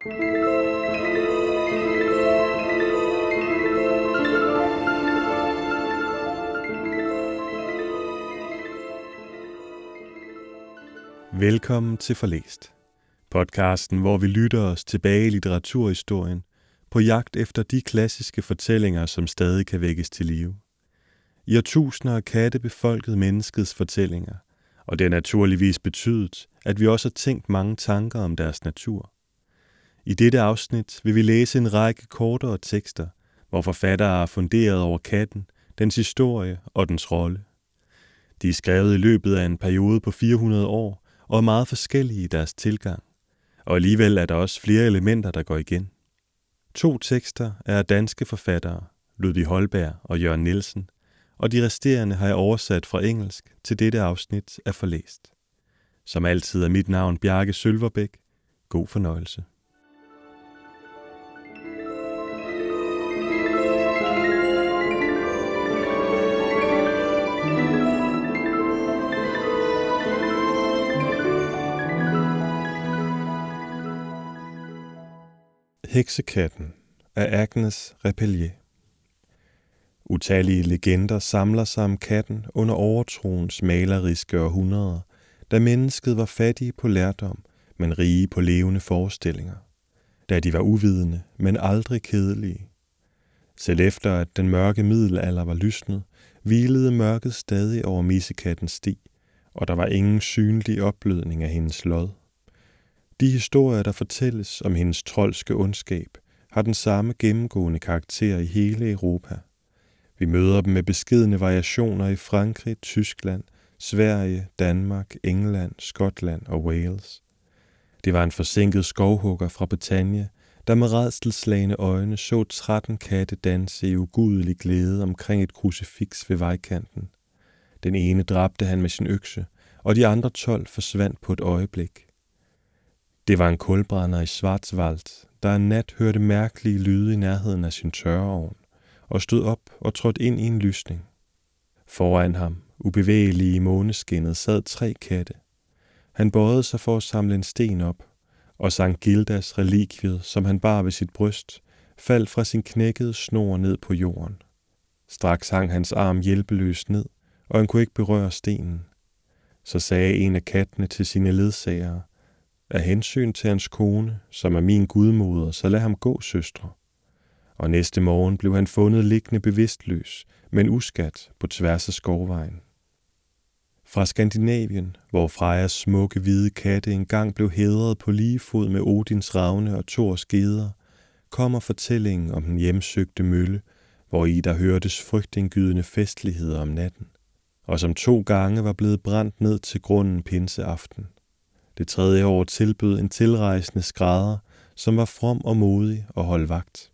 Velkommen til Forlæst. Podcasten, hvor vi lytter os tilbage i litteraturhistorien på jagt efter de klassiske fortællinger, som stadig kan vækkes til live. I årtusinder har katte befolket menneskets fortællinger, og det har naturligvis betydet, at vi også har tænkt mange tanker om deres natur. I dette afsnit vil vi læse en række kortere tekster, hvor forfattere har funderet over katten, dens historie og dens rolle. De er skrevet i løbet af en periode på 400 år og er meget forskellige i deres tilgang, og alligevel er der også flere elementer, der går igen. To tekster er danske forfattere, Ludvig Holberg og Jørgen Nielsen, og de resterende har jeg oversat fra engelsk til dette afsnit af Forlæst. Som altid er mit navn Bjarke Sølverbæk. God fornøjelse. Heksekatten af Agnes Repelier Utallige legender samler sig om katten under overtroens maleriske århundreder, da mennesket var fattige på lærdom, men rige på levende forestillinger. Da de var uvidende, men aldrig kedelige. Selv efter at den mørke middelalder var lysnet, hvilede mørket stadig over misekattens sti, og der var ingen synlig opblødning af hendes lod. De historier, der fortælles om hendes trolske ondskab, har den samme gennemgående karakter i hele Europa. Vi møder dem med beskedne variationer i Frankrig, Tyskland, Sverige, Danmark, England, Skotland og Wales. Det var en forsinket skovhugger fra Bretagne, der med redselslagende øjne så 13 katte danse i ugudelig glæde omkring et krucifiks ved vejkanten. Den ene dræbte han med sin økse, og de andre 12 forsvandt på et øjeblik. Det var en kulbrænder i Schwarzwald, der en nat hørte mærkelige lyde i nærheden af sin tørreovn, og stod op og trådte ind i en lysning. Foran ham, ubevægelige i måneskinnet, sad tre katte. Han bøjede sig for at samle en sten op, og sang Gildas relikviet, som han bar ved sit bryst, faldt fra sin knækkede snor ned på jorden. Straks hang hans arm hjælpeløst ned, og han kunne ikke berøre stenen. Så sagde en af kattene til sine ledsagere, af hensyn til hans kone, som er min gudmoder, så lad ham gå, søstre. Og næste morgen blev han fundet liggende bevidstløs, men uskat på tværs af skovvejen. Fra Skandinavien, hvor Frejas smukke hvide katte engang blev hedret på lige fod med Odins ravne og Thors geder, kommer fortællingen om den hjemsøgte mølle, hvor i der hørtes frygtindgydende festligheder om natten, og som to gange var blevet brændt ned til grunden pinseaften. Det tredje år tilbød en tilrejsende skrædder, som var from og modig og holdt vagt.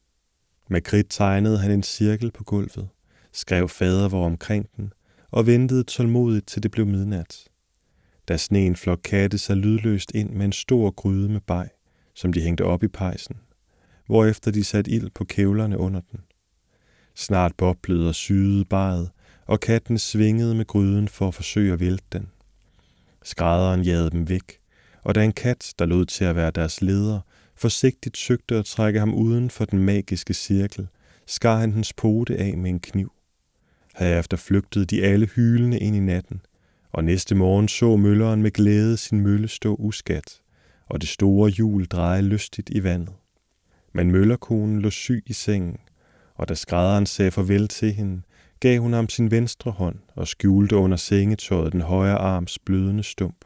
Med kridt tegnede han en cirkel på gulvet, skrev fadervor omkring den og ventede tålmodigt til det blev midnat. Da sneen flok katte sig lydløst ind med en stor gryde med bag, som de hængte op i pejsen, hvorefter de satte ild på kævlerne under den. Snart boblede og syede baret, og katten svingede med gryden for at forsøge at vælte den. Skrædderen jagede dem væk, og da en kat, der lod til at være deres leder, forsigtigt søgte at trække ham uden for den magiske cirkel, skar han hans pote af med en kniv. Herefter flygtede de alle hylende ind i natten, og næste morgen så mølleren med glæde sin mølle stå uskat, og det store hjul dreje lystigt i vandet. Men møllerkonen lå syg i sengen, og da skrædderen sagde farvel til hende, gav hun ham sin venstre hånd og skjulte under sengetøjet den højre arms blødende stump.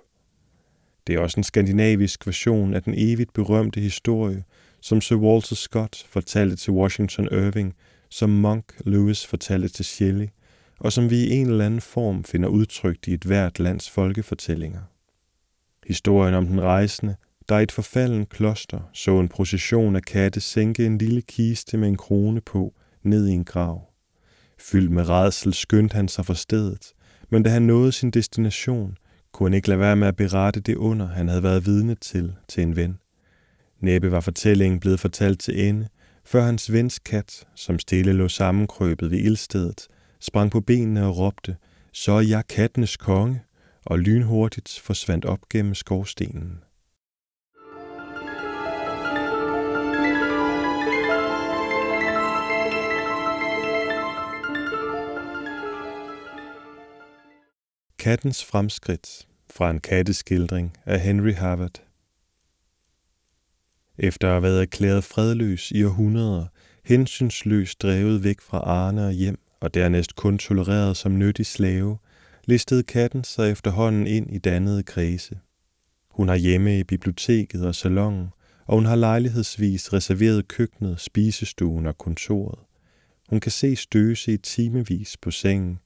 Det er også en skandinavisk version af den evigt berømte historie, som Sir Walter Scott fortalte til Washington Irving, som Monk Lewis fortalte til Shelley, og som vi i en eller anden form finder udtrykt i et hvert lands folkefortællinger. Historien om den rejsende, der i et forfalden kloster så en procession af katte sænke en lille kiste med en krone på ned i en grav. Fyldt med redsel skyndte han sig fra stedet, men da han nåede sin destination, kunne han ikke lade være med at berette det under, han havde været vidne til, til en ven. Næppe var fortællingen blevet fortalt til ende, før hans vens kat, som stille lå sammenkrøbet ved ildstedet, sprang på benene og råbte, så er jeg kattenes konge, og lynhurtigt forsvandt op gennem skorstenen. Kattens fremskridt fra en katteskildring af Henry Harvard. Efter at have været erklæret fredløs i århundreder, hensynsløst drevet væk fra Arne og hjem, og dernæst kun tolereret som nyttig slave, listede katten sig efterhånden ind i dannede kredse. Hun har hjemme i biblioteket og salongen, og hun har lejlighedsvis reserveret køkkenet, spisestuen og kontoret. Hun kan se støse i timevis på sengen.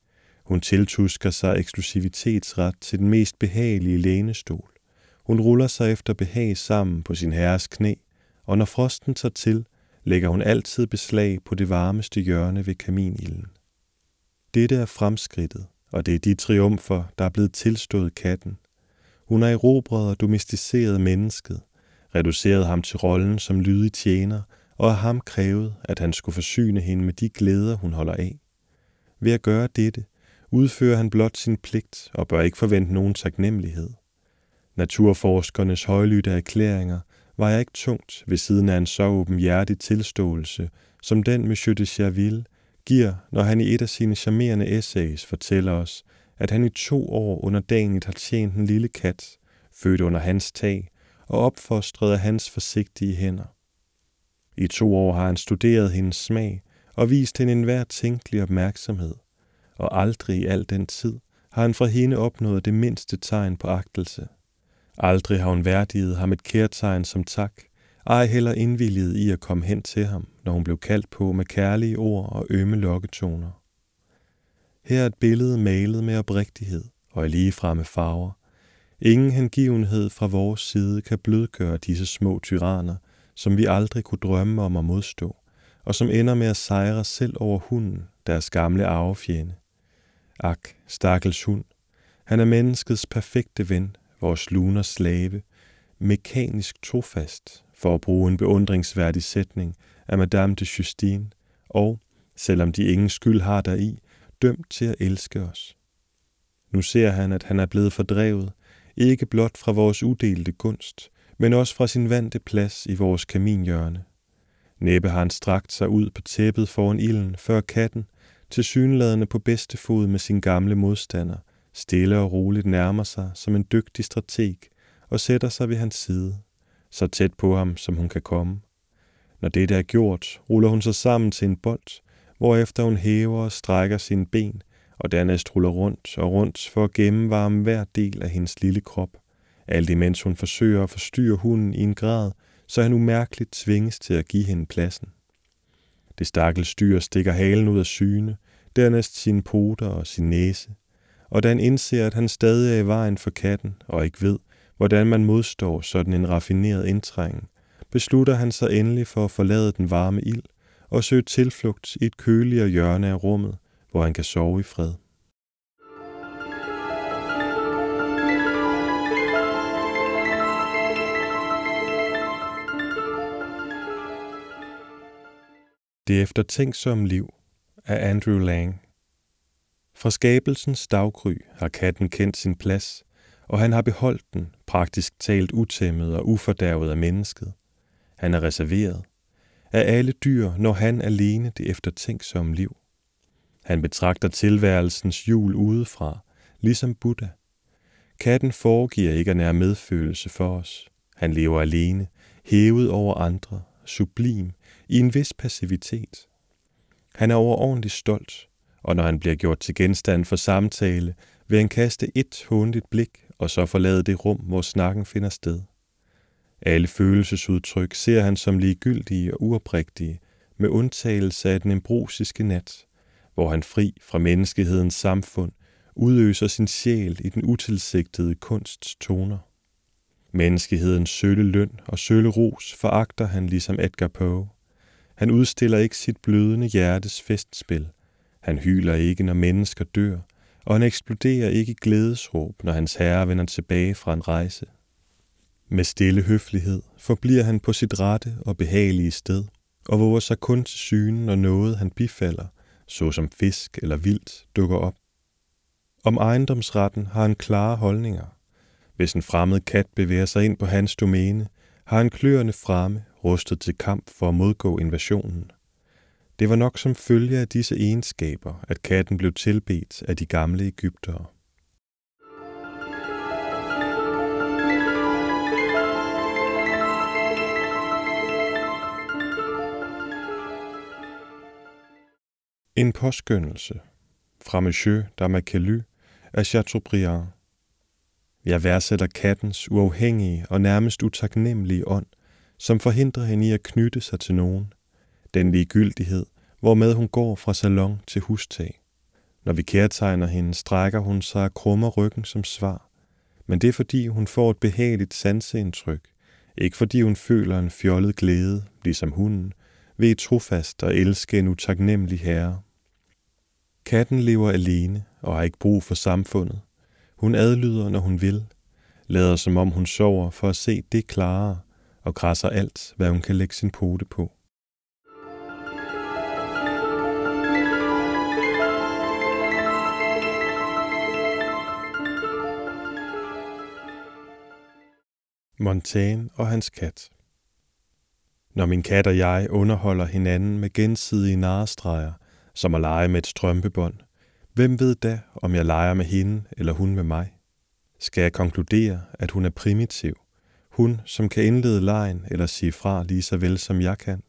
Hun tiltusker sig eksklusivitetsret til den mest behagelige lænestol. Hun ruller sig efter behag sammen på sin herres knæ, og når frosten tager til, lægger hun altid beslag på det varmeste hjørne ved kaminilden. Dette er fremskridtet, og det er de triumfer, der er blevet tilstået katten. Hun har erobret og domesticeret mennesket, reduceret ham til rollen som lydig tjener, og af ham krævet, at han skulle forsyne hende med de glæder, hun holder af. Ved at gøre dette, udfører han blot sin pligt og bør ikke forvente nogen taknemmelighed. Naturforskernes højlytte erklæringer var ikke tungt ved siden af en så åbenhjertig tilståelse, som den Monsieur de Cherville giver, når han i et af sine charmerende essays fortæller os, at han i to år under dagen har tjent en lille kat, født under hans tag, og opfostret af hans forsigtige hænder. I to år har han studeret hendes smag og vist hende enhver tænkelig opmærksomhed, og aldrig i al den tid har han fra hende opnået det mindste tegn på agtelse. Aldrig har hun værdiget ham et kærtegn som tak, ej heller indvilliget i at komme hen til ham, når hun blev kaldt på med kærlige ord og ømme lokketoner. Her er et billede malet med oprigtighed og i ligefremme farver. Ingen hengivenhed fra vores side kan blødgøre disse små tyranner, som vi aldrig kunne drømme om at modstå, og som ender med at sejre selv over hunden, deres gamle arvefjende. Ak, stakkels hund. Han er menneskets perfekte ven, vores luner slave, mekanisk trofast, for at bruge en beundringsværdig sætning af Madame de Justine, og, selvom de ingen skyld har deri, dømt til at elske os. Nu ser han, at han er blevet fordrevet, ikke blot fra vores udelte gunst, men også fra sin vante plads i vores kaminhjørne. Næppe har han strakt sig ud på tæppet foran ilden, før katten, tilsyneladende på bedste fod med sin gamle modstander, stille og roligt nærmer sig som en dygtig strateg og sætter sig ved hans side, så tæt på ham, som hun kan komme. Når dette er gjort, ruller hun sig sammen til en bold, hvorefter hun hæver og strækker sine ben, og dernæst ruller rundt og rundt for at gennemvarme hver del af hendes lille krop, alt imens hun forsøger at forstyrre hunden i en grad, så han umærkeligt tvinges til at give hende pladsen. Det stakkels dyr stikker halen ud af syne, dernæst sine poter og sin næse, og da han indser, at han stadig er i vejen for katten og ikke ved, hvordan man modstår sådan en raffineret indtrængen, beslutter han sig endelig for at forlade den varme ild og søge tilflugt i et køligere hjørne af rummet, hvor han kan sove i fred. Det eftertænksomme liv af Andrew Lang. Fra skabelsens daggry har katten kendt sin plads, og han har beholdt den, praktisk talt utæmmet og ufordærvet af mennesket. Han er reserveret. Af alle dyr når han alene det eftertænksomme liv. Han betragter tilværelsens jul udefra, ligesom Buddha. Katten foregiver ikke at nære medfølelse for os. Han lever alene, hævet over andre, sublim, i en vis passivitet. Han er overordentligt stolt, og når han bliver gjort til genstand for samtale, vil han kaste et håndligt blik og så forlade det rum, hvor snakken finder sted. Alle følelsesudtryk ser han som ligegyldige og uoprigtige, med undtagelse af den embrusiske nat, hvor han fri fra menneskehedens samfund udøser sin sjæl i den utilsigtede kunsts toner. Menneskehedens sølle løn og sølle ros foragter han ligesom Edgar Poe. Han udstiller ikke sit blødende hjertes festspil. Han hyler ikke, når mennesker dør, og han eksploderer ikke glædesråb, når hans herre vender tilbage fra en rejse. Med stille høflighed forbliver han på sit rette og behagelige sted, og våger sig kun til syne, når noget han bifalder, såsom fisk eller vildt, dukker op. Om ejendomsretten har han klare holdninger. Hvis en fremmed kat bevæger sig ind på hans domæne, har han kløerne fremme, rustet til kamp for at modgå invasionen. Det var nok som følge af disse egenskaber, at katten blev tilbedt af de gamle egyptere. En påskyndelse fra Monsieur Damakely af Chateaubriand. Jeg værdsætter kattens uafhængige og nærmest utaknemmelige ånd, som forhindrer hende i at knytte sig til nogen. Den ligegyldighed, hvormed hun går fra salon til hustag. Når vi kærtegner hende, strækker hun sig og krummer ryggen som svar. Men det er fordi, hun får et behageligt sanseindtryk. Ikke fordi hun føler en fjollet glæde, ligesom hunden, ved trofast og elske en utaknemmelig herre. Katten lever alene og har ikke brug for samfundet. Hun adlyder, når hun vil, lader som om hun sover for at se det klarere, og krasser alt, hvad hun kan lægge sin pote på. Montaigne og hans kat Når min kat og jeg underholder hinanden med gensidige narestreger, som at lege med et strømpebånd, hvem ved da, om jeg leger med hende eller hun med mig? Skal jeg konkludere, at hun er primitiv? Hun, som kan indlede lejen eller sige fra lige så vel som jeg kan?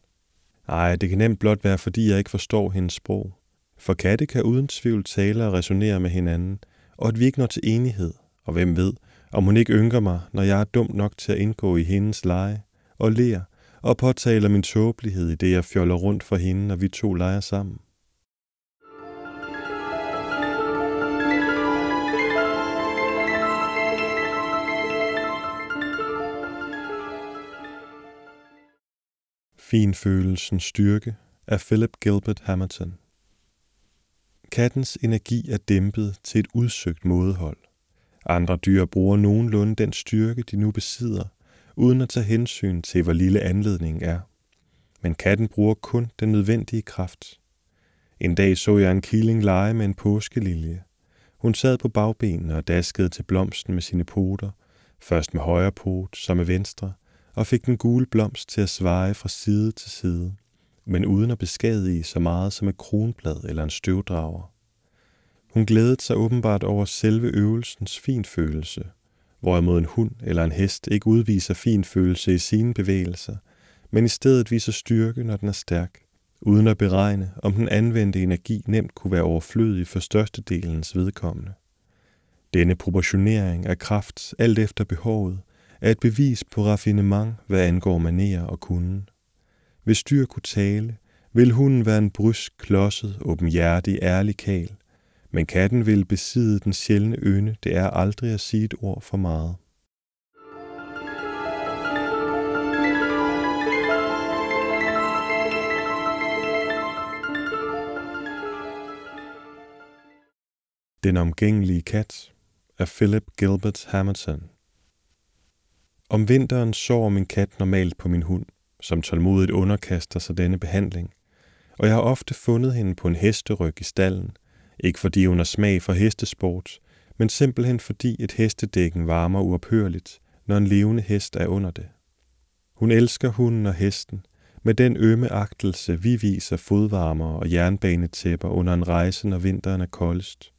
Ej, det kan nemt blot være, fordi jeg ikke forstår hendes sprog. For katte kan uden tvivl tale og resonere med hinanden, og at vi ikke når til enighed, og hvem ved, om hun ikke ynker mig, når jeg er dum nok til at indgå i hendes leje, og ler og påtaler min tåbelighed i det, jeg fjoller rundt for hende, når vi to leger sammen. Finfølelsens styrke af Philip Gilbert Hamilton Kattens energi er dæmpet til et udsøgt mådehold. Andre dyr bruger nogenlunde den styrke, de nu besidder, uden at tage hensyn til, hvor lille anledningen er. Men katten bruger kun den nødvendige kraft. En dag så jeg en killing lege med en påskelilje. Hun sad på bagbenene og daskede til blomsten med sine poter, først med højre pot, så med venstre, og fik den gule blomst til at svaje fra side til side, men uden at beskadige så meget som et kronblad eller en støvdrager. Hun glædede sig åbenbart over selve øvelsens finfølelse, hvorimod en hund eller en hest ikke udviser finfølelse i sine bevægelser, men i stedet viser styrke, når den er stærk, uden at beregne, om den anvendte energi nemt kunne være overflødig for størstedelens vedkommende. Denne proportionering af kraft alt efter behovet er et bevis på raffinement, hvad angår manerer og kunden. Hvis dyr kunne tale, vil hunden være en brysk, klodset, åbenhjertig, ærlig kal, men katten vil besidde den sjældne ynde, det er aldrig at sige et ord for meget. Den omgængelige kat af Philip Gilbert Hamilton om vinteren sover min kat normalt på min hund, som tålmodigt underkaster sig denne behandling, og jeg har ofte fundet hende på en hesteryg i stallen, ikke fordi hun har smag for hestesport, men simpelthen fordi et hestedækken varmer uophørligt, når en levende hest er under det. Hun elsker hunden og hesten, med den ømme agtelse, vi viser fodvarmer og jernbanetæpper under en rejse, når vinteren er koldest.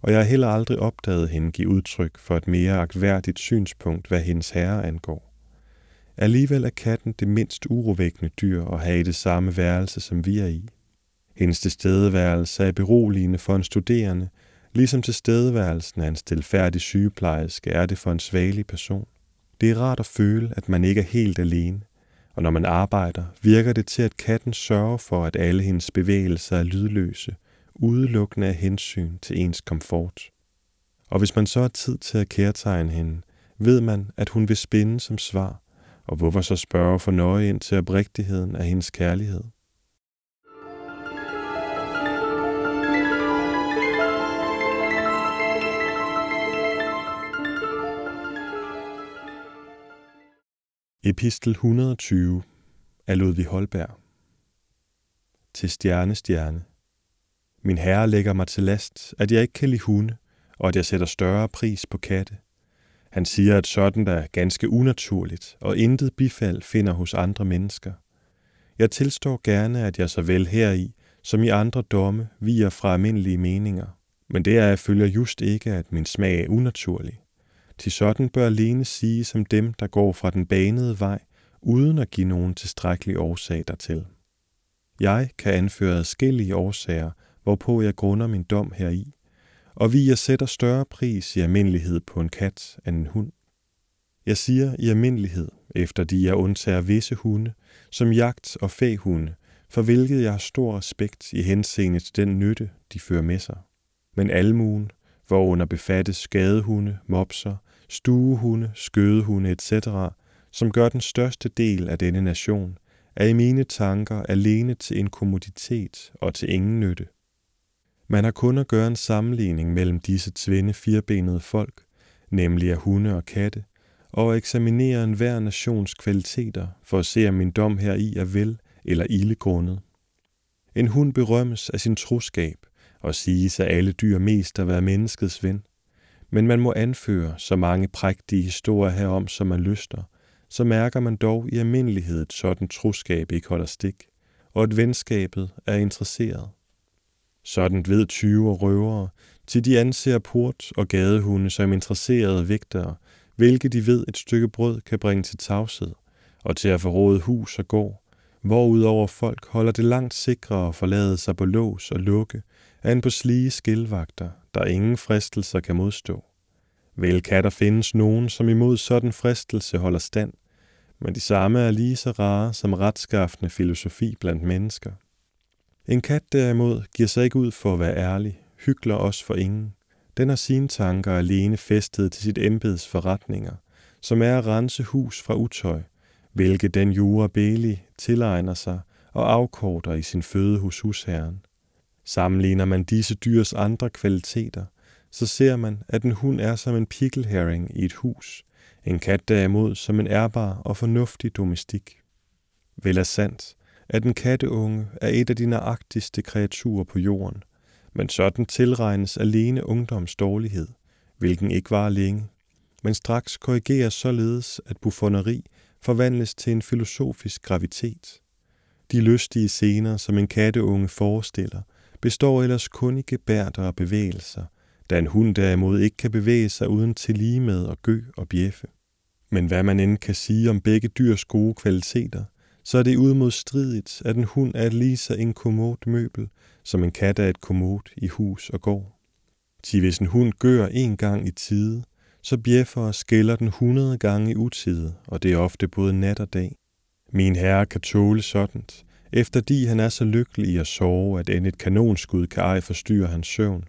Og jeg har heller aldrig opdaget hende give udtryk for et mere agtværdigt synspunkt, hvad hendes herre angår. Alligevel er katten det mindst urovækkende dyr at have i det samme værelse, som vi er i. Hendes tilstedeværelse er beroligende for en studerende, ligesom tilstedeværelsen af en stilfærdig sygeplejerske er det for en svagelig person. Det er rart at føle, at man ikke er helt alene, og når man arbejder, virker det til, at katten sørger for, at alle hendes bevægelser er lydløse, udelukkende af hensyn til ens komfort. Og hvis man så har tid til at kærtegne hende, ved man, at hun vil spinde som svar, og hvorfor så spørge for nøje ind til oprigtigheden af hendes kærlighed? Epistel 120 af Ludvig Holberg Til stjerne, stjerne. Min herre lægger mig til last, at jeg ikke kan lide hunde, og at jeg sætter større pris på katte. Han siger, at sådan er ganske unaturligt, og intet bifald finder hos andre mennesker. Jeg tilstår gerne, at jeg så vel heri, som i andre domme, viger fra almindelige meninger. Men det er jeg følger just ikke, at min smag er unaturlig. Til sådan bør alene sige som dem, der går fra den banede vej, uden at give nogen tilstrækkelig årsag dertil. Jeg kan anføre adskillige årsager, hvorpå jeg grunder min dom heri, og vi jeg sætter større pris i almindelighed på en kat end en hund. Jeg siger i almindelighed, efter de jeg undtager visse hunde, som jagt- og fæhunde, for hvilket jeg har stor respekt i henseende til den nytte, de fører med sig. Men almuen, hvorunder befattes skadehunde, mopser, stuehunde, skødehunde etc., som gør den største del af denne nation, er i mine tanker alene til en kommoditet og til ingen nytte. Man har kun at gøre en sammenligning mellem disse tvinde firbenede folk, nemlig af hunde og katte, og eksaminere enhver nations kvaliteter for at se, om min dom heri er vel eller ildegrundet. En hund berømmes af sin troskab og siges af alle dyr mest at være menneskets ven, men man må anføre så mange prægtige historier herom, som man lyster, så mærker man dog i almindelighed at sådan troskab ikke holder stik, og at venskabet er interesseret. Sådan ved 20 og røvere, til de anser port og gadehunde som interesserede vægtere, hvilket de ved et stykke brød kan bringe til tavshed, og til at forråde hus og gård, hvorudover folk holder det langt sikrere at forlade sig på lås og lukke, end på slige skilvagter, der ingen fristelser kan modstå. Vel kan der findes nogen, som imod sådan fristelse holder stand, men de samme er lige så rare som retskaffende filosofi blandt mennesker. En kat derimod giver sig ikke ud for at være ærlig, hygler også for ingen. Den har sine tanker alene festet til sit embeds forretninger, som er at rense hus fra utøj, hvilket den jura beli tilegner sig og afkorter i sin føde hos husherren. Sammenligner man disse dyrs andre kvaliteter, så ser man, at en hund er som en pikkelherring i et hus, en kat derimod som en ærbar og fornuftig domestik. Vel er sandt, at en katteunge er et af de nøjagtigste kreaturer på jorden, men sådan tilregnes alene ungdoms dårlighed, hvilken ikke var længe, men straks korrigeres således, at buffoneri forvandles til en filosofisk gravitet. De lystige scener, som en katteunge forestiller, består ellers kun i gebærder og bevægelser, da en hund derimod ikke kan bevæge sig uden til lige med og gø og bjeffe. Men hvad man end kan sige om begge dyrs gode kvaliteter, så er det udmodstridigt, at en hund er et lige så inkommod møbel, som en kat er et kommod i hus og gård. Til hvis en hund gør en gang i tide, så bjeffer og skælder den hundrede gange i utide, og det er ofte både nat og dag. Min herre kan tåle sådant, efterdi han er så lykkelig i at sove, at end et kanonskud kan ej forstyrre hans søvn.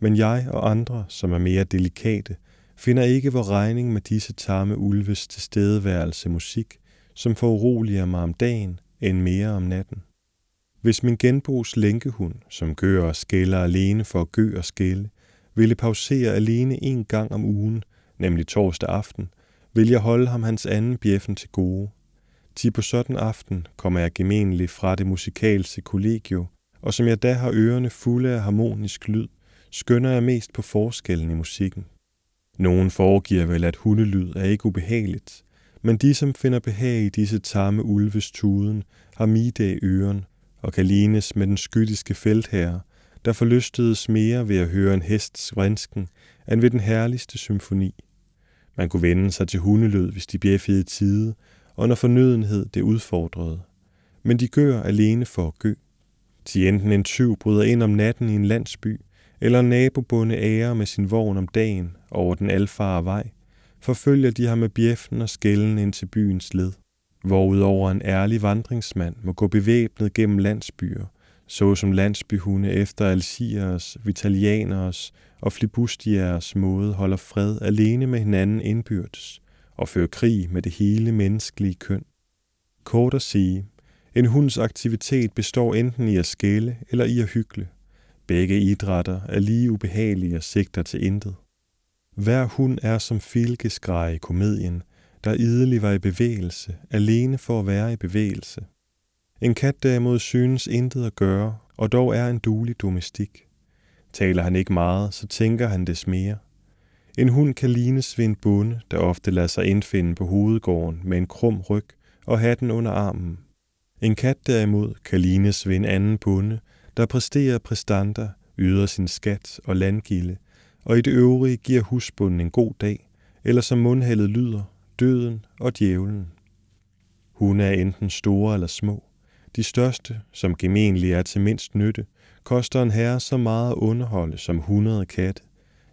Men jeg og andre, som er mere delikate, finder ikke vor regning med disse tamme ulves tilstedeværelse musik, som foruroliger mig om dagen end mere om natten. Hvis min genbos lænkehund, som gør og skælder alene for at gø og skælde, ville pausere alene en gang om ugen, nemlig torsdag aften, vil jeg holde ham hans anden bjeffen til gode. Til på sådan aften kommer jeg gemenligt fra det musikalske kollegio, og som jeg da har ørerne fulde af harmonisk lyd, skønner jeg mest på forskellen i musikken. Nogen foregiver vel, at hundelyd er ikke ubehageligt, men de, som finder behag i disse tamme ulves tuden, har middag øren og kan lignes med den skytiske feltherre, der forlystedes mere ved at høre en hests vrinsken, end ved den herligste symfoni. Man kunne vende sig til hundelød, hvis de bjeffede i tide, og når fornødenhed det udfordrede. Men de gør alene for at gø. Til enten en tyv bryder ind om natten i en landsby, eller en nabobunde ærer med sin vogn om dagen over den alfare vej, forfølger de ham med bjeften og skælden ind til byens led, hvorudover en ærlig vandringsmand må gå bevæbnet gennem landsbyer, såsom landsbyhunde efter alsiers, vitalianers og flibustiers måde holder fred alene med hinanden indbyrdes og fører krig med det hele menneskelige køn. Kort at sige, en hunds aktivitet består enten i at skælde eller i at hykle. Begge idrætter er lige ubehagelige og sigter til intet. Hver hund er som filkeskrej i komedien, der idelig var i bevægelse, alene for at være i bevægelse. En kat derimod synes intet at gøre, og dog er en dulig domestik. Taler han ikke meget, så tænker han des mere. En hund kan lignes ved en bonde, der ofte lader sig indfinde på hovedgården med en krum ryg og hatten under armen. En kat derimod kan lignes ved en anden bonde, der præsterer præstander, yder sin skat og landgilde, og i det øvrige giver husbunden en god dag, eller som mundhældet lyder, døden og djævlen. Hunde er enten store eller små. De største, som gemenlig er til mindst nytte, koster en herre så meget at underholde som 100 katte,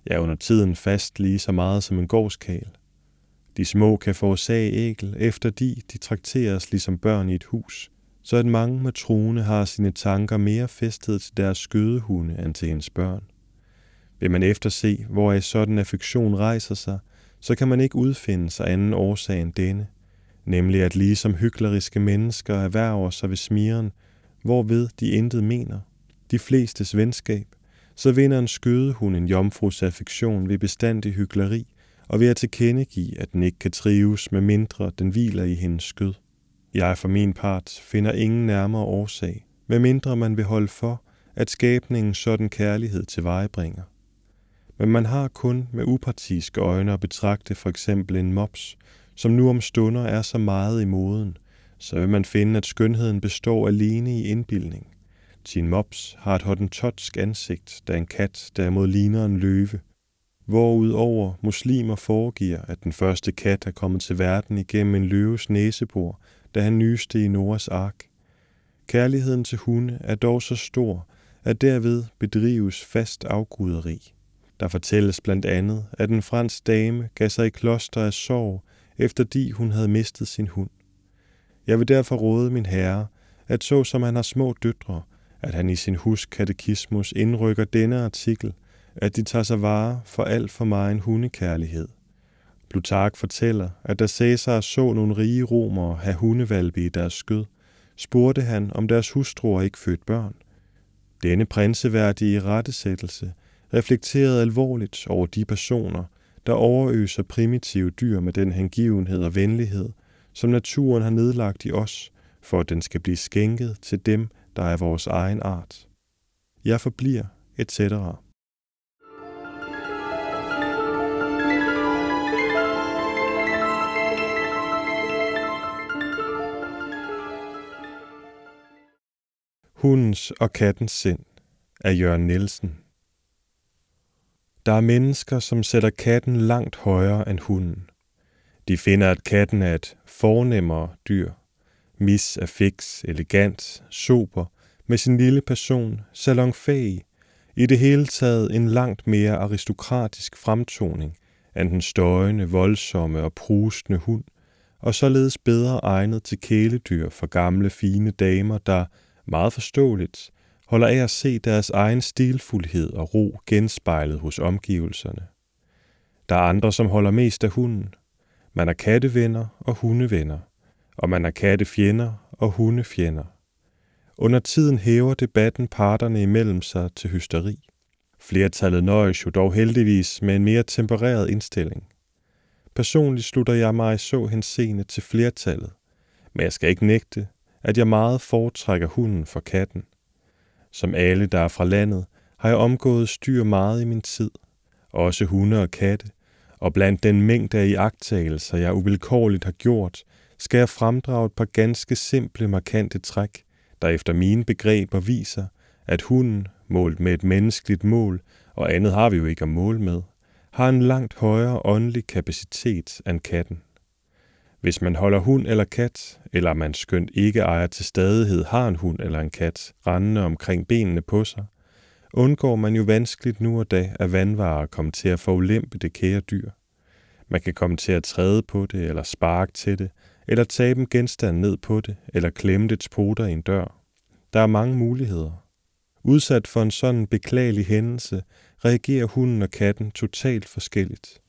ja under tiden fast lige så meget som en gårdskal. De små kan forårsage ægel, efter de, de trakteres ligesom børn i et hus, så at mange matrone har sine tanker mere festet til deres skødehunde end til hendes børn. Vil man efterse, hvor en sådan affektion rejser sig, så kan man ikke udfinde sig anden årsag end denne, nemlig at ligesom hykleriske mennesker erhverver sig ved smiren, hvorved de intet mener, de flestes venskab, så vinder en skødehund en jomfrus affektion ved bestandig hykleri og ved at tilkendegive, at den ikke kan trives, med mindre den hviler i hendes skød. Jeg for min part finder ingen nærmere årsag, medmindre man vil holde for, at skabningen sådan kærlighed til vejebringer. Men man har kun med upartiske øjne at betragte for eksempel en mops, som nu om stunder er så meget i moden, så vil man finde, at skønheden består alene i indbildning. Tin mops har et hottentotsk ansigt, da en kat derimod ligner en løve, hvorudover muslimer foregiver, at den første kat er kommet til verden igennem en løves næsebor, da han nyste i Noras ark. Kærligheden til hunde er dog så stor, at derved bedrives fast afguderi. Der fortælles blandt andet, at en fransk dame gav sig i kloster af sorg, efter de hun havde mistet sin hund. Jeg vil derfor råde min herre, at så som han har små døtre, at han i sin huskatekismus indrykker denne artikel, at de tager sig vare for alt for meget en hundekærlighed. Plutark fortæller, at da Cæsar så nogle rige romere have hundevalpe i deres skød, spurgte han, om deres hustruer ikke født børn. Denne prinseværdige rettesættelse reflekterede alvorligt over de personer, der overøser primitive dyr med den hengivenhed og venlighed, som naturen har nedlagt i os, for at den skal blive skænket til dem, der er vores egen art. Jeg forbliver, etc. Hundens og kattens sind af Jørgen Nielsen der er mennesker, som sætter katten langt højere end hunden. De finder, at katten er et fornemmere dyr. Mis er fix, elegant, sober, med sin lille person, salonfæg, i det hele taget en langt mere aristokratisk fremtoning end den støjende, voldsomme og prustende hund, og således bedre egnet til kæledyr for gamle, fine damer, der, meget forståeligt, holder af at se deres egen stilfuldhed og ro genspejlet hos omgivelserne. Der er andre, som holder mest af hunden. Man er kattevenner og hundevenner, og man er kattefjender og hundefjender. Under tiden hæver debatten parterne imellem sig til hysteri. Flertallet nøjes jo dog heldigvis med en mere tempereret indstilling. Personligt slutter jeg mig så henseende til flertallet, men jeg skal ikke nægte, at jeg meget foretrækker hunden for katten. Som alle, der er fra landet, har jeg omgået styr meget i min tid, også hunde og katte, og blandt den mængde af iagttagelser, jeg uvilkårligt har gjort, skal jeg fremdrage et par ganske simple, markante træk, der efter mine begreber viser, at hunden, målt med et menneskeligt mål, og andet har vi jo ikke at måle med, har en langt højere åndelig kapacitet end katten. Hvis man holder hund eller kat, eller man skønt ikke ejer til stadighed har en hund eller en kat rendende omkring benene på sig, undgår man jo vanskeligt nu og da at vandvarer kommer til at forulempe det kære dyr. Man kan komme til at træde på det, eller sparke til det, eller tabe en genstand ned på det, eller klemme dets poter i en dør. Der er mange muligheder. Udsat for en sådan beklagelig hændelse, reagerer hunden og katten totalt forskelligt.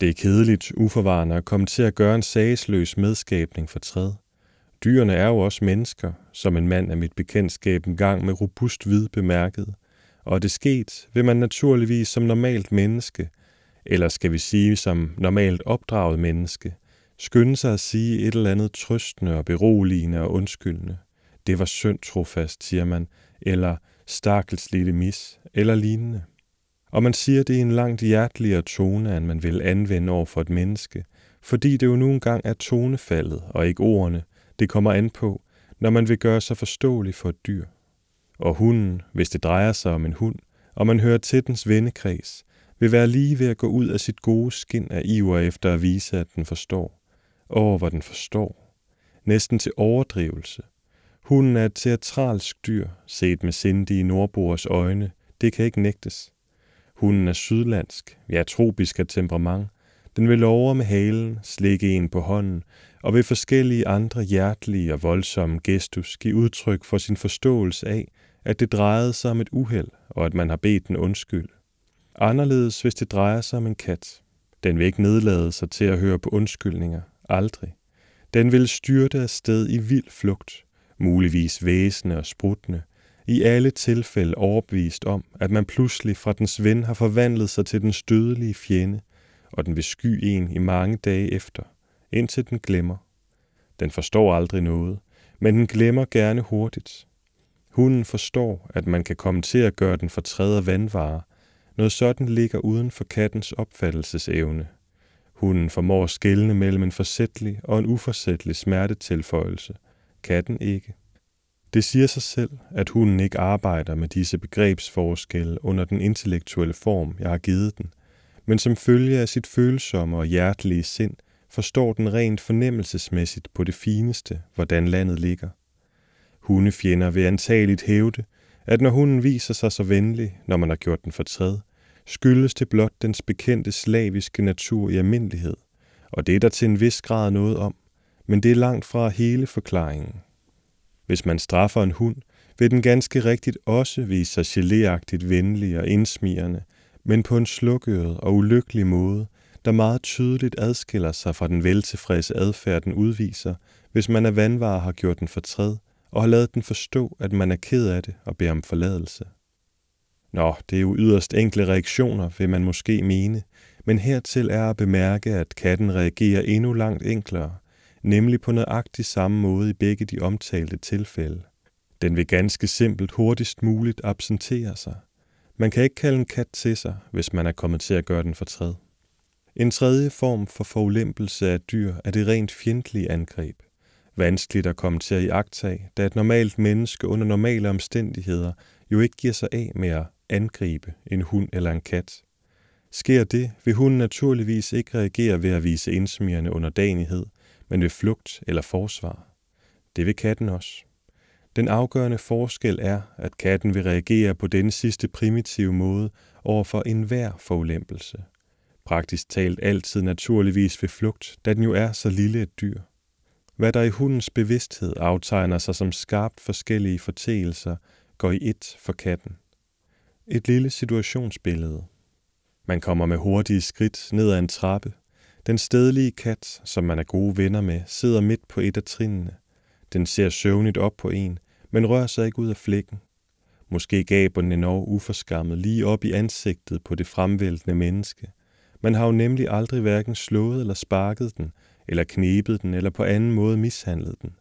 Det er kedeligt, uforvarende at komme til at gøre en sagsløs medskabning for træd. Dyrene er jo også mennesker, som en mand af mit bekendtskab en gang med robust vid bemærkede. Og det sket, vil man naturligvis som normalt menneske, eller skal vi sige som normalt opdraget menneske, skynde sig at sige et eller andet trøstende og beroligende og undskyldende. Det var synd trofast, siger man, eller stakkels lille mis, eller lignende. Og man siger det i en langt hjerteligere tone, end man vil anvende over for et menneske, fordi det jo nu engang er tonefaldet og ikke ordene, det kommer an på, når man vil gøre sig forståelig for et dyr. Og hunden, hvis det drejer sig om en hund, og man hører til dens vennekreds, vil være lige ved at gå ud af sit gode skin af iver efter at vise, at den forstår. Åh, hvor den forstår. Næsten til overdrivelse. Hunden er et teatralsk dyr, set med sindige nordboers øjne. Det kan ikke nægtes. Hunden er sydlandsk, ja tropisk af temperament. Den vil over med halen, slikke en på hånden, og ved forskellige andre hjertelige og voldsomme gestus give udtryk for sin forståelse af, at det drejede sig om et uheld, og at man har bedt den undskyld. Anderledes, hvis det drejer sig om en kat. Den vil ikke nedlade sig til at høre på undskyldninger. Aldrig. Den vil styrte afsted i vild flugt, muligvis væsende og spruttende, i alle tilfælde overbevist om, at man pludselig fra dens ven har forvandlet sig til den stødelige fjende, og den vil sky en i mange dage efter, indtil den glemmer. Den forstår aldrig noget, men den glemmer gerne hurtigt. Hunden forstår, at man kan komme til at gøre den fortræder vandvare. Noget sådan ligger uden for kattens opfattelsesevne. Hunden formår at skelne mellem en forsætlig og en uforsætlig smertetilføjelse. Katten ikke. Det siger sig selv, at hunden ikke arbejder med disse begrebsforskelle under den intellektuelle form, jeg har givet den, men som følge af sit følsomme og hjertelige sind, forstår den rent fornemmelsesmæssigt på det fineste, hvordan landet ligger. Hundefjender vil antageligt hævde, at når hunden viser sig så venlig, når man har gjort den fortræd, skyldes det blot dens bekendte slaviske natur i almindelighed, og det er der til en vis grad noget om, men det er langt fra hele forklaringen. Hvis man straffer en hund, vil den ganske rigtigt også vise sig geléagtigt venlig og indsmirende, men på en slukøret og ulykkelig måde, der meget tydeligt adskiller sig fra den veltilfredse adfærd, den udviser, hvis man af vandvarer har gjort den fortræd og har lavet den forstå, at man er ked af det og beder om forladelse. Nå, det er jo yderst enkle reaktioner, vil man måske mene, men hertil er at bemærke, at katten reagerer endnu langt enklere, nemlig på nøjagtig samme måde i begge de omtalte tilfælde. Den vil ganske simpelt hurtigst muligt absentere sig. Man kan ikke kalde en kat til sig, hvis man er kommet til at gøre den fortræd. En tredje form for forulempelse af dyr er det rent fjendtlige angreb. Vanskeligt at komme til at iagtage, da et normalt menneske under normale omstændigheder jo ikke giver sig af med at angribe en hund eller en kat. Sker det, vil hunden naturligvis ikke reagere ved at vise indsmirrende underdanighed, men ved flugt eller forsvar. Det vil katten også. Den afgørende forskel er, at katten vil reagere på denne sidste primitive måde over for enhver forulempelse. Praktisk talt altid naturligvis ved flugt, da den jo er så lille et dyr. Hvad der i hundens bevidsthed aftegner sig som skarpt forskellige forteelser, går i ét for katten. Et lille situationsbillede. Man kommer med hurtige skridt ned ad en trappe. Den stedlige kat, som man er gode venner med, sidder midt på et af trinene. Den ser søvnigt op på en, men rører sig ikke ud af flækken. Måske gaber den endnu uforskammet lige op i ansigtet på det fremvæltende menneske. Man har jo nemlig aldrig hverken slået eller sparket den, eller knebet den, eller på anden måde mishandlet den.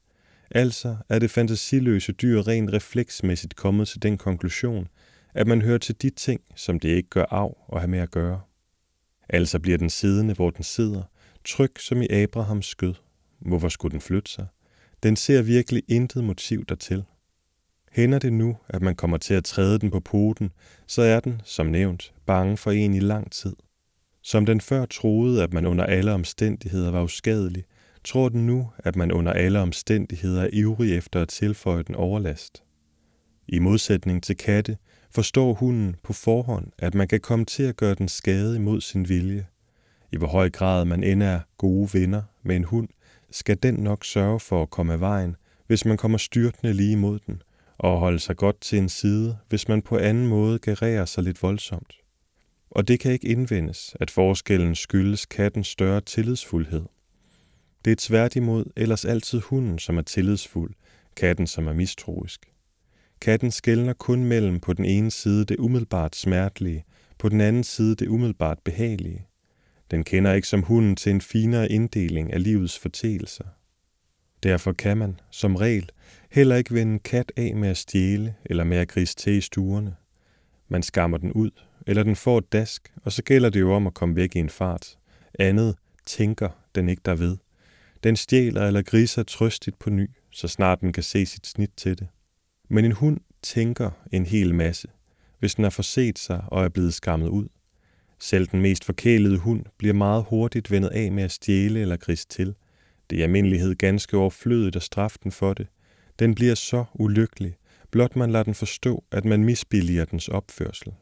Altså er det fantasiløse dyr rent refleksmæssigt kommet til den konklusion, at man hører til de ting, som det ikke gør af at have med at gøre. Altså bliver den siddende, hvor den sidder, tryg som i Abrahams skød. Hvorfor skulle den flytte sig? Den ser virkelig intet motiv dertil. Hænder det nu, at man kommer til at træde den på poten, så er den, som nævnt, bange for en i lang tid. Som den før troede, at man under alle omstændigheder var uskadelig, tror den nu, at man under alle omstændigheder er ivrig efter at tilføje den overlast. I modsætning til katte forstår hunden på forhånd, at man kan komme til at gøre den skade imod sin vilje. I hvor høj grad man end er gode venner med en hund, skal den nok sørge for at komme af vejen, hvis man kommer styrtende lige imod den, og holde sig godt til en side, hvis man på anden måde gerer sig lidt voldsomt. Og det kan ikke indvendes, at forskellen skyldes kattens større tillidsfuldhed. Det er tværtimod ellers altid hunden, som er tillidsfuld, katten, som er mistroisk. Katten skældner kun mellem på den ene side det umiddelbart smertelige, på den anden side det umiddelbart behagelige. Den kender ikke som hunden til en finere inddeling af livets forteelser. Derfor kan man, som regel, heller ikke vende en kat af med at stjæle eller med at grise til i stuerne. Man skammer den ud, eller den får et dask, og så gælder det jo om at komme væk i en fart. Andet tænker den ikke derved. Den stjæler eller griser trøstigt på ny, så snart den kan se sit snit til det. Men en hund tænker en hel masse, hvis den har forset sig og er blevet skammet ud. Selv den mest forkælede hund bliver meget hurtigt vendet af med at stjæle eller grise til. Det er i almindelighed ganske overflødigt at straffe den for det. Den bliver så ulykkelig, blot man lader den forstå, at man misbilliger dens opførsel.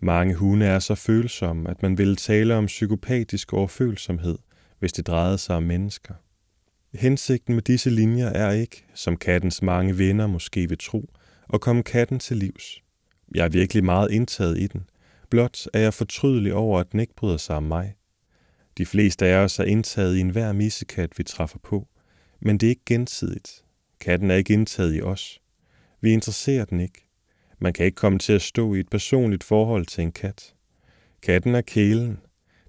Mange hunde er så følsomme, at man ville tale om psykopatisk overfølsomhed, hvis det drejede sig om mennesker. Hensigten med disse linjer er ikke, som kattens mange venner måske vil tro, at komme katten til livs. Jeg er virkelig meget indtaget i den. Blot er jeg fortrydelig over, at den ikke bryder sig om mig. De fleste af os er indtaget i enhver missekat, vi træffer på. Men det er ikke gensidigt. Katten er ikke indtaget i os. Vi interesserer den ikke. Man kan ikke komme til at stå i et personligt forhold til en kat. Katten er kælen.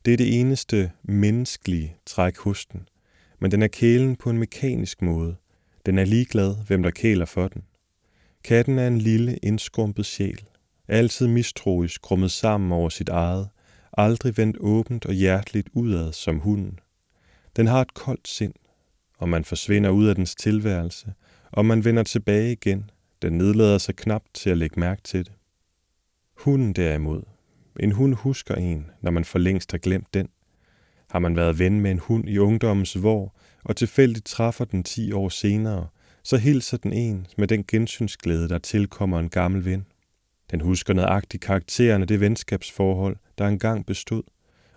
Det er det eneste menneskelige træk hos den. Men den er kælen på en mekanisk måde. Den er ligeglad, hvem der kæler for den. Katten er en lille, indskrumpet sjæl. Altid mistroisk krummet sammen over sit eget. Aldrig vendt åbent og hjerteligt udad som hunden. Den har et koldt sind, og man forsvinder ud af dens tilværelse, og man vender tilbage igen. Den nedlader sig knap til at lægge mærke til det. Hunden derimod. En hund husker en, når man for længst har glemt den. Har man været ven med en hund i ungdommens vor, og tilfældigt træffer den 10 år senere, så hilser den en med den gensynsglæde, der tilkommer en gammel ven. Den husker nøjagtigt karakteren af det venskabsforhold, der engang bestod,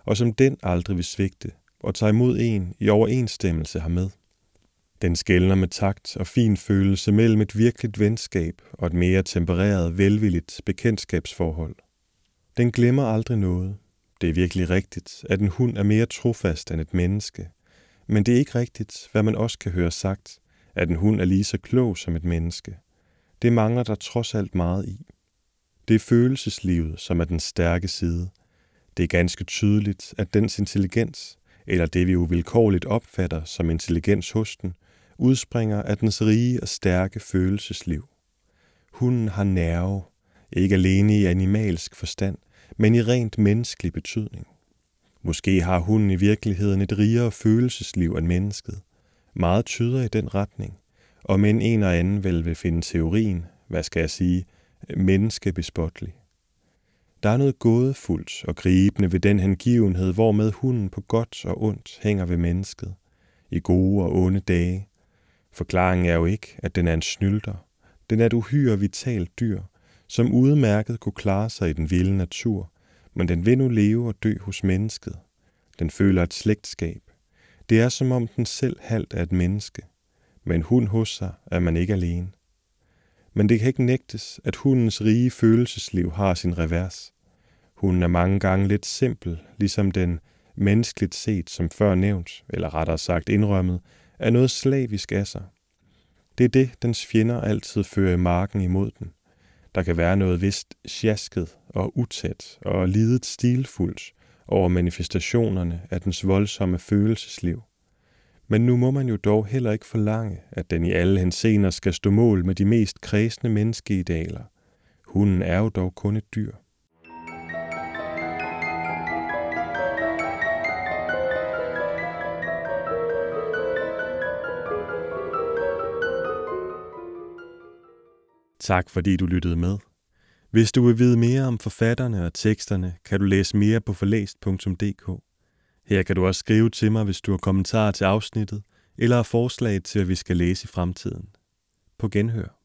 og som den aldrig vil svigte, og tager imod en i overensstemmelse hermed. Den skældner med takt og fin følelse mellem et virkeligt venskab og et mere tempereret, velvilligt bekendtskabsforhold. Den glemmer aldrig noget. Det er virkelig rigtigt, at en hund er mere trofast end et menneske. Men det er ikke rigtigt, hvad man også kan høre sagt, at en hund er lige så klog som et menneske. Det mangler der trods alt meget i. Det er følelseslivet, som er den stærke side. Det er ganske tydeligt, at dens intelligens, eller det vi uvilkårligt opfatter som intelligens hos den, udspringer af dens rige og stærke følelsesliv. Hunden har nerve, ikke alene i animalsk forstand, men i rent menneskelig betydning. Måske har hunden i virkeligheden et rigere følelsesliv end mennesket. Meget tyder i den retning, og men en og anden vel vil finde teorien, hvad skal jeg sige, menneskebespotlig. Der er noget gådefuldt og gribende ved den hengivenhed, hvormed hunden på godt og ondt hænger ved mennesket, i gode og onde dage. Forklaringen er jo ikke, at den er en snylter. Den er et uhyre vitalt dyr, som udmærket kunne klare sig i den vilde natur, men den vil nu leve og dø hos mennesket. Den føler et slægtskab. Det er som om den selv halvt er et menneske. Men hund hos sig er man ikke alene. Men det kan ikke nægtes, at hundens rige følelsesliv har sin revers. Hunden er mange gange lidt simpel, ligesom den menneskeligt set, som før nævnt, eller rettere sagt indrømmet, er noget slavisk af sig. Det er det, dens fjender altid fører i marken imod den. Der kan være noget vist sjasket og utæt og lidet stilfuldt over manifestationerne af dens voldsomme følelsesliv. Men nu må man jo dog heller ikke forlange, at den i alle hensener skal stå mål med de mest kredsende menneskeidealer. Hunden er jo dog kun et dyr. Tak fordi du lyttede med. Hvis du vil vide mere om forfatterne og teksterne, kan du læse mere på forlæst.dk. Her kan du også skrive til mig, hvis du har kommentarer til afsnittet, eller har forslag til, at vi skal læse i fremtiden. På genhør.